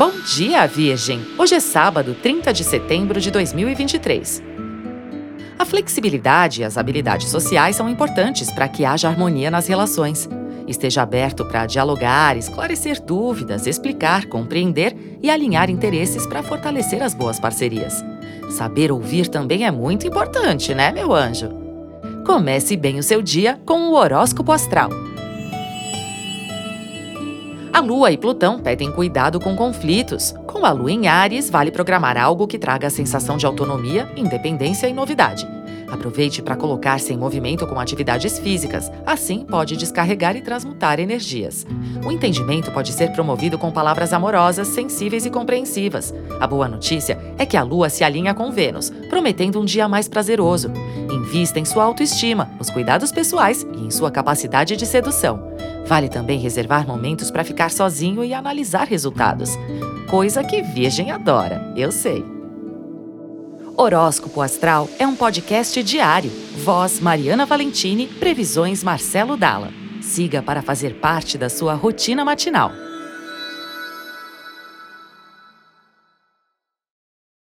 Bom dia, Virgem! Hoje é sábado, 30 de setembro de 2023. A flexibilidade e as habilidades sociais são importantes para que haja harmonia nas relações. Esteja aberto para dialogar, esclarecer dúvidas, explicar, compreender e alinhar interesses para fortalecer as boas parcerias. Saber ouvir também é muito importante, né, meu anjo? Comece bem o seu dia com o horóscopo astral. A Lua e Plutão pedem cuidado com conflitos. Com a Lua em Ares, vale programar algo que traga a sensação de autonomia, independência e novidade. Aproveite para colocar-se em movimento com atividades físicas, assim pode descarregar e transmutar energias. O entendimento pode ser promovido com palavras amorosas, sensíveis e compreensivas. A boa notícia é que a Lua se alinha com Vênus, prometendo um dia mais prazeroso. Invista em sua autoestima, nos cuidados pessoais e em sua capacidade de sedução. Vale também reservar momentos para ficar sozinho e analisar resultados. Coisa que Virgem adora, eu sei. Horóscopo Astral é um podcast diário. Voz Mariana Valentini, previsões Marcelo Dalla. Siga para fazer parte da sua rotina matinal.